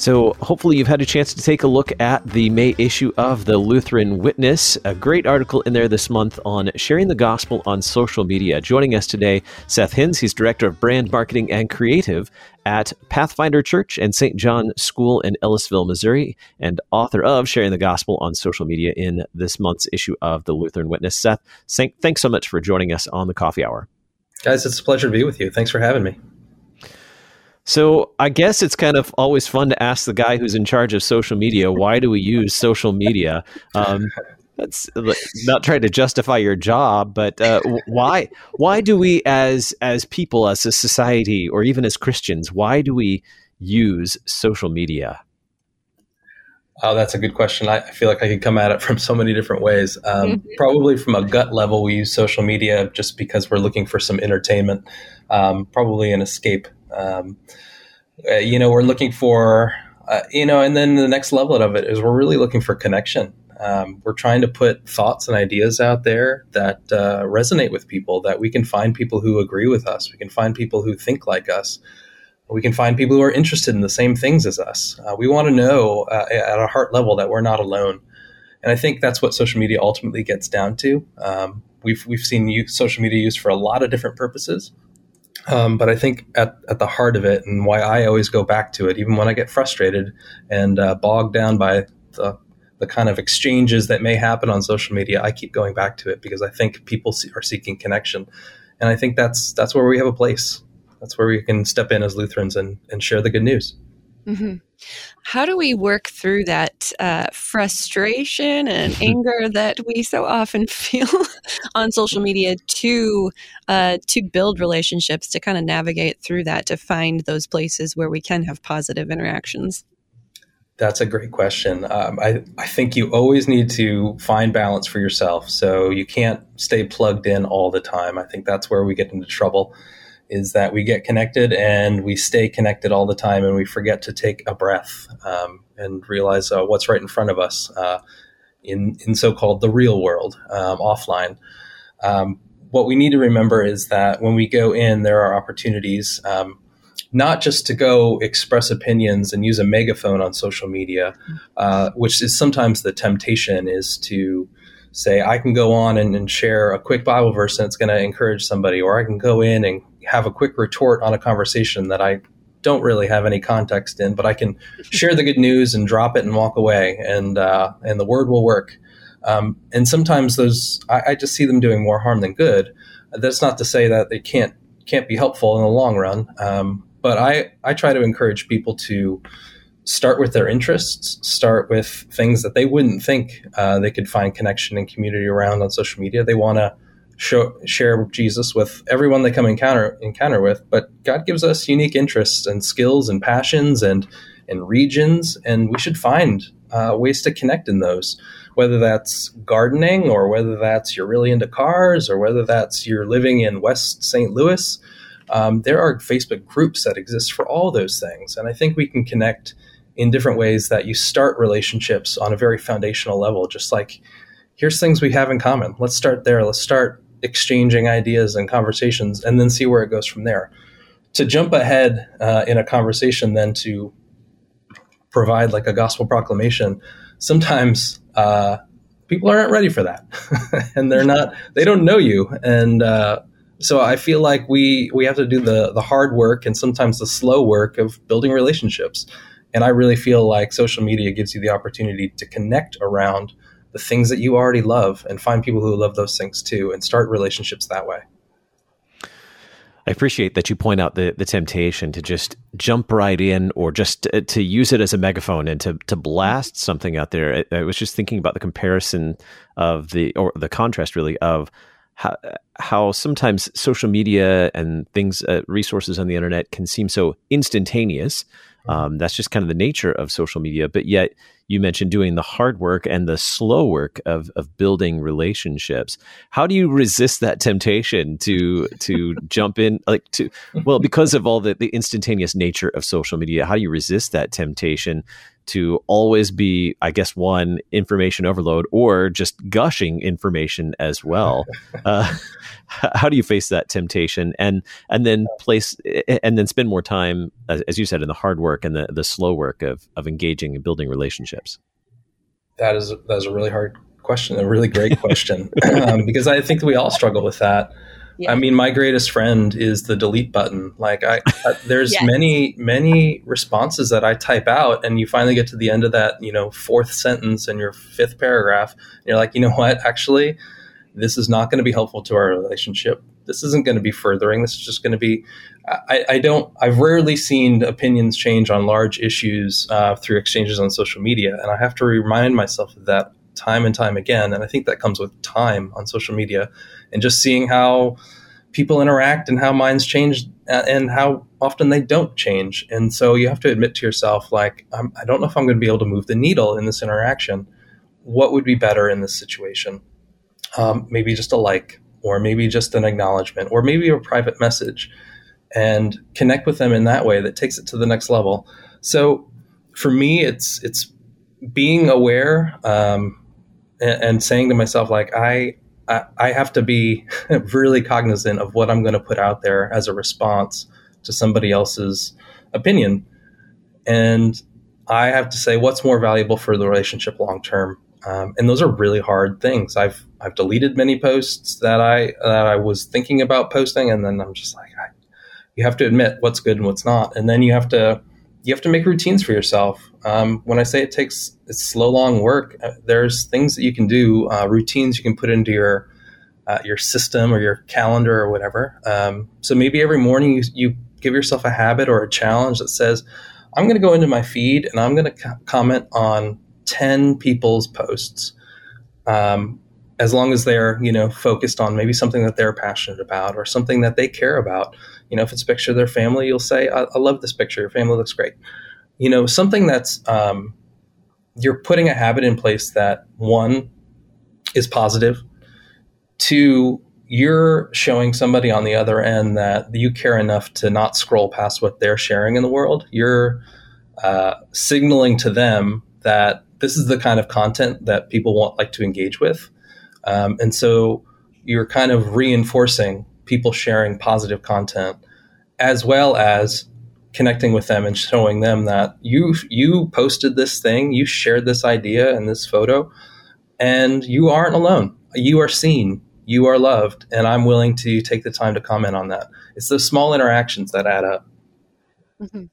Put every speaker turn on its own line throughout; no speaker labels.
So, hopefully, you've had a chance to take a look at the May issue of the Lutheran Witness. A great article in there this month on sharing the gospel on social media. Joining us today, Seth Hinz. He's Director of Brand Marketing and Creative at Pathfinder Church and St. John School in Ellisville, Missouri, and author of Sharing the Gospel on Social Media in this month's issue of the Lutheran Witness. Seth, thanks so much for joining us on the Coffee Hour.
Guys, it's a pleasure to be with you. Thanks for having me.
So I guess it's kind of always fun to ask the guy who's in charge of social media, why do we use social media? Um, that's not trying to justify your job, but uh, why why do we as as people, as a society, or even as Christians, why do we use social media?
Oh, that's a good question. I feel like I could come at it from so many different ways. Um, mm-hmm. Probably from a gut level, we use social media just because we're looking for some entertainment, um, probably an escape um, uh, you know, we're looking for, uh, you know, and then the next level of it is we're really looking for connection. Um, we're trying to put thoughts and ideas out there that uh, resonate with people, that we can find people who agree with us. We can find people who think like us. We can find people who are interested in the same things as us. Uh, we want to know uh, at a heart level that we're not alone. And I think that's what social media ultimately gets down to. Um, we've, we've seen social media used for a lot of different purposes. Um, but I think at, at the heart of it, and why I always go back to it, even when I get frustrated and uh, bogged down by the, the kind of exchanges that may happen on social media, I keep going back to it because I think people see, are seeking connection, and I think that's that's where we have a place. That's where we can step in as Lutherans and, and share the good news.
Mm-hmm. How do we work through that uh, frustration and anger that we so often feel on social media to uh, to build relationships, to kind of navigate through that, to find those places where we can have positive interactions?
That's a great question. Um, I, I think you always need to find balance for yourself. So you can't stay plugged in all the time. I think that's where we get into trouble is that we get connected and we stay connected all the time and we forget to take a breath um, and realize uh, what's right in front of us uh, in, in so-called the real world um, offline. Um, what we need to remember is that when we go in there are opportunities um, not just to go express opinions and use a megaphone on social media uh, which is sometimes the temptation is to say I can go on and, and share a quick Bible verse and it's going to encourage somebody, or I can go in and have a quick retort on a conversation that I don't really have any context in, but I can share the good news and drop it and walk away, and uh, and the word will work. Um, and sometimes those I, I, just see them doing more harm than good. That's not to say that they can't can't be helpful in the long run, um, but I I try to encourage people to start with their interests, start with things that they wouldn't think uh, they could find connection and community around on social media. They want to show, share Jesus with everyone they come encounter encounter with. But God gives us unique interests and skills and passions and and regions, and we should find uh, ways to connect in those. Whether that's gardening, or whether that's you're really into cars, or whether that's you're living in West St. Louis. Um, there are Facebook groups that exist for all those things, and I think we can connect in different ways that you start relationships on a very foundational level. Just like here's things we have in common. Let's start there. Let's start exchanging ideas and conversations and then see where it goes from there. To jump ahead uh, in a conversation, then to provide like a gospel proclamation, sometimes uh, people aren't ready for that, and they're not. They don't know you, and uh, so I feel like we we have to do the the hard work and sometimes the slow work of building relationships. And I really feel like social media gives you the opportunity to connect around the things that you already love and find people who love those things too and start relationships that way.
I appreciate that you point out the, the temptation to just jump right in or just to, to use it as a megaphone and to, to blast something out there. I, I, was just thinking about the comparison of the, or the contrast really of how, how sometimes social media and things, uh, resources on the internet can seem so instantaneous. Um, that's just kind of the nature of social media. But yet you mentioned doing the hard work and the slow work of of building relationships. How do you resist that temptation to to jump in like to well because of all the, the instantaneous nature of social media? How do you resist that temptation to always be, I guess, one information overload or just gushing information as well. Uh, how do you face that temptation and and then place and then spend more time, as you said, in the hard work and the the slow work of of engaging and building relationships?
That is that is a really hard question, a really great question, um, because I think we all struggle with that. Yeah. I mean, my greatest friend is the delete button. Like, I, I there's yes. many many responses that I type out, and you finally get to the end of that, you know, fourth sentence in your fifth paragraph, and you're like, you know what? Actually, this is not going to be helpful to our relationship. This isn't going to be furthering. This is just going to be. I, I don't. I've rarely seen opinions change on large issues uh, through exchanges on social media, and I have to remind myself of that time and time again. And I think that comes with time on social media and just seeing how people interact and how minds change uh, and how often they don't change. And so you have to admit to yourself, like, I'm, I do not know if I'm going to be able to move the needle in this interaction. What would be better in this situation? Um, maybe just a like, or maybe just an acknowledgement, or maybe a private message, and connect with them in that way that takes it to the next level. So for me, it's it's being aware um, and, and saying to myself, like, I I, have to be really cognizant of what I'm going to put out there as a response to somebody else's opinion. And I have to say what's more valuable for the relationship long term. Um, and those are really hard things. I've I've deleted many posts that I that I was thinking about posting, and then I'm just like, I, you have to admit what's good and what's not, and then you have to you have to make routines for yourself. Um, when I say it takes it's slow, long work, uh, there's things that you can do, uh, routines you can put into your uh, your system or your calendar or whatever. Um, so maybe every morning you, you, give yourself a habit or a challenge that says, I'm going to go into my feed and I'm going to co- comment on 10 people's posts. Um, as long as they're you know focused on maybe something that they're passionate about or something that they care about. You know if it's a picture of their family you'll say i, I love this picture. Your family looks great. You know something that's um, you're putting a habit in place that one is positive. Two you're showing somebody on the other end that you care enough to not scroll past what they're sharing in the world. You're uh, signaling to them that this is the kind of content that people want like to engage with um, and so you're kind of reinforcing people sharing positive content as well as connecting with them and showing them that you you posted this thing, you shared this idea and this photo, and you aren't alone. You are seen, you are loved, and I'm willing to take the time to comment on that. It's those small interactions that add up.
Mm-hmm.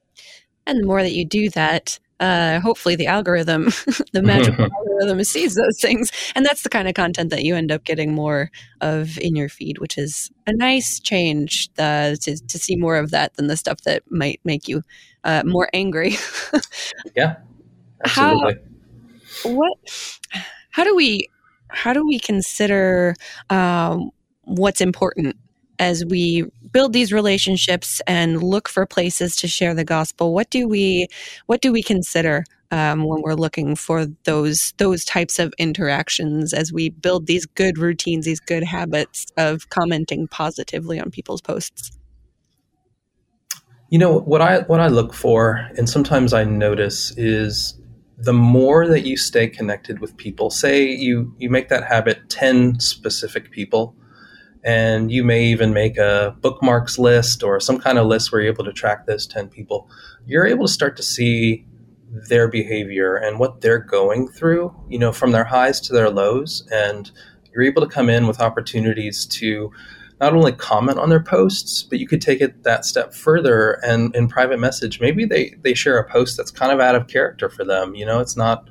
And the more that you do that, uh, hopefully the algorithm, the magical algorithm sees those things. And that's the kind of content that you end up getting more of in your feed, which is a nice change uh, to, to see more of that than the stuff that might make you uh, more angry.
yeah, absolutely.
How, what, how do we, how do we consider um, what's important as we build these relationships and look for places to share the gospel what do we what do we consider um, when we're looking for those those types of interactions as we build these good routines these good habits of commenting positively on people's posts?
You know what i what i look for and sometimes i notice is the more that you stay connected with people say you you make that habit 10 specific people and you may even make a bookmarks list or some kind of list where you're able to track those 10 people. You're able to start to see their behavior and what they're going through you know from their highs to their lows. And you're able to come in with opportunities to not only comment on their posts but you could take it that step further and in private message. Maybe they they share a post that's kind of out of character for them. You know it's not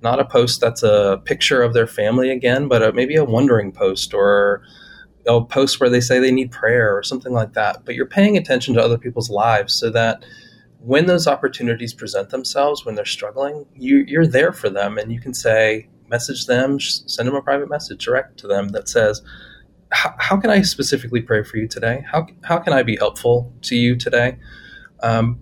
not a post that's a picture of their family again but a, maybe a wondering post or they'll post where they say they need prayer or something like that. But you're paying attention to other people's lives so that when those opportunities present themselves, when they're struggling, you, you're there for them and you can say, message them, send them a private message direct to them that says, how can I specifically pray for you today? How, how can I be helpful to you today? Um,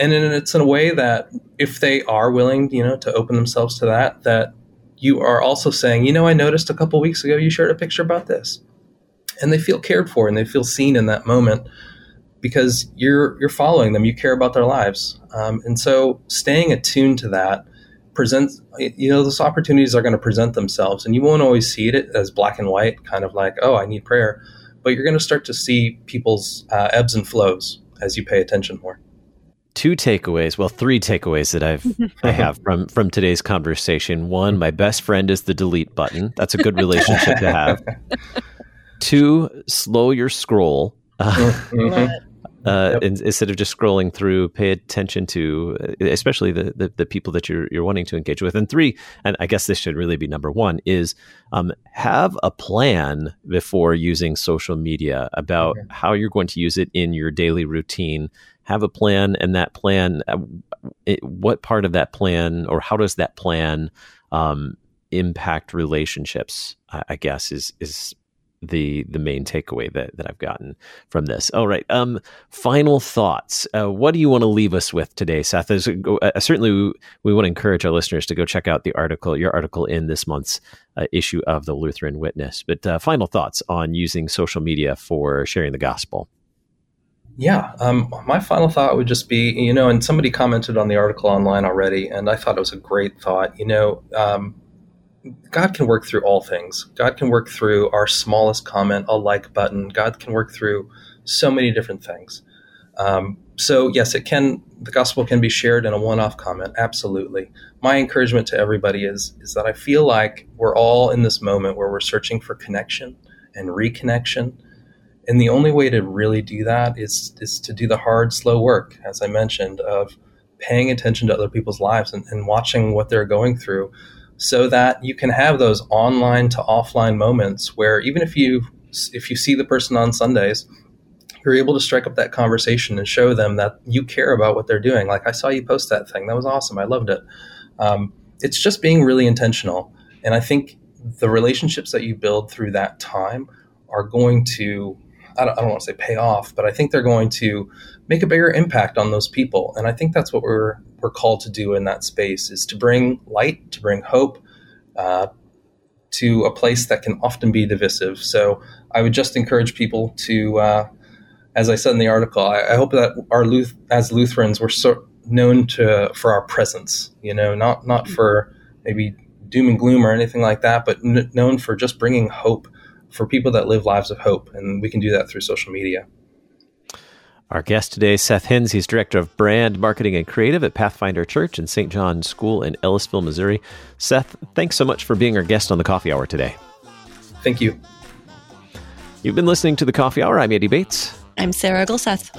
and in, it's in a way that if they are willing, you know, to open themselves to that, that you are also saying, you know, I noticed a couple weeks ago you shared a picture about this, and they feel cared for and they feel seen in that moment because you're you're following them, you care about their lives, um, and so staying attuned to that presents you know those opportunities are going to present themselves and you won't always see it as black and white kind of like oh i need prayer. But you're going to start to see people's uh, ebbs and flows as you pay attention more.
Two takeaways well three takeaways that i've i have from from today's conversation. One my best friend is the delete button. That's a good relationship to have two slow your scroll uh, mm-hmm uh, yep. in, instead of just scrolling through, pay attention to, uh, especially the, the, the people that you're you're wanting to engage with. And three, and I guess this should really be number one, is um, have a plan before using social media about okay. how you're going to use it in your daily routine. Have a plan, and that plan, uh, it, what part of that plan, or how does that plan um, impact relationships? I, I guess is is the the main takeaway that, that I've gotten from this. All right. Um, final thoughts. Uh, what do you want to leave us with today, Seth? As, uh, certainly, we, we, want to encourage our listeners to go check out the article, your article in this month's uh, issue of the Lutheran Witness. But uh, final thoughts on using social media for sharing the gospel.
Yeah, um, my final thought would just be, you know, and somebody commented on the article online already, and I thought it was a great thought. You know, um, God can work through all things. God can work through our smallest comment, a like button. God can work through so many different things. Um, so yes, it can. The gospel can be shared in a one-off comment. Absolutely. My encouragement to everybody is is that I feel like we're all in this moment where we're searching for connection and reconnection, and the only way to really do that is is to do the hard, slow work, as I mentioned, of paying attention to other people's lives and, and watching what they're going through so that you can have those online to offline moments where even if you if you see the person on Sundays, you're able to strike up that conversation and show them that you care about what they're doing. Like I saw you post that thing, that was awesome. I loved it. Um, it's just being really intentional, and I think the relationships that you build through that time are going to I don't, I don't want to say pay off, but I think they're going to make a bigger impact on those people. And I think that's what we're we're called to do in that space is to bring light, to bring hope uh, to a place that can often be divisive. So I would just encourage people to, uh, as I said in the article, I, I hope that our Luth- as Lutherans we're so known to for our presence. You know, not not for maybe doom and gloom or anything like that, but n- known for just bringing hope for people that live lives of hope. And we can do that through social media.
Our guest today, Seth Hinz. He's Director of Brand Marketing and Creative at Pathfinder Church and St. John School in Ellisville, Missouri. Seth, thanks so much for being our guest on the Coffee Hour today.
Thank you.
You've been listening to the Coffee Hour. I'm Andy Bates.
I'm Sarah Gulseth.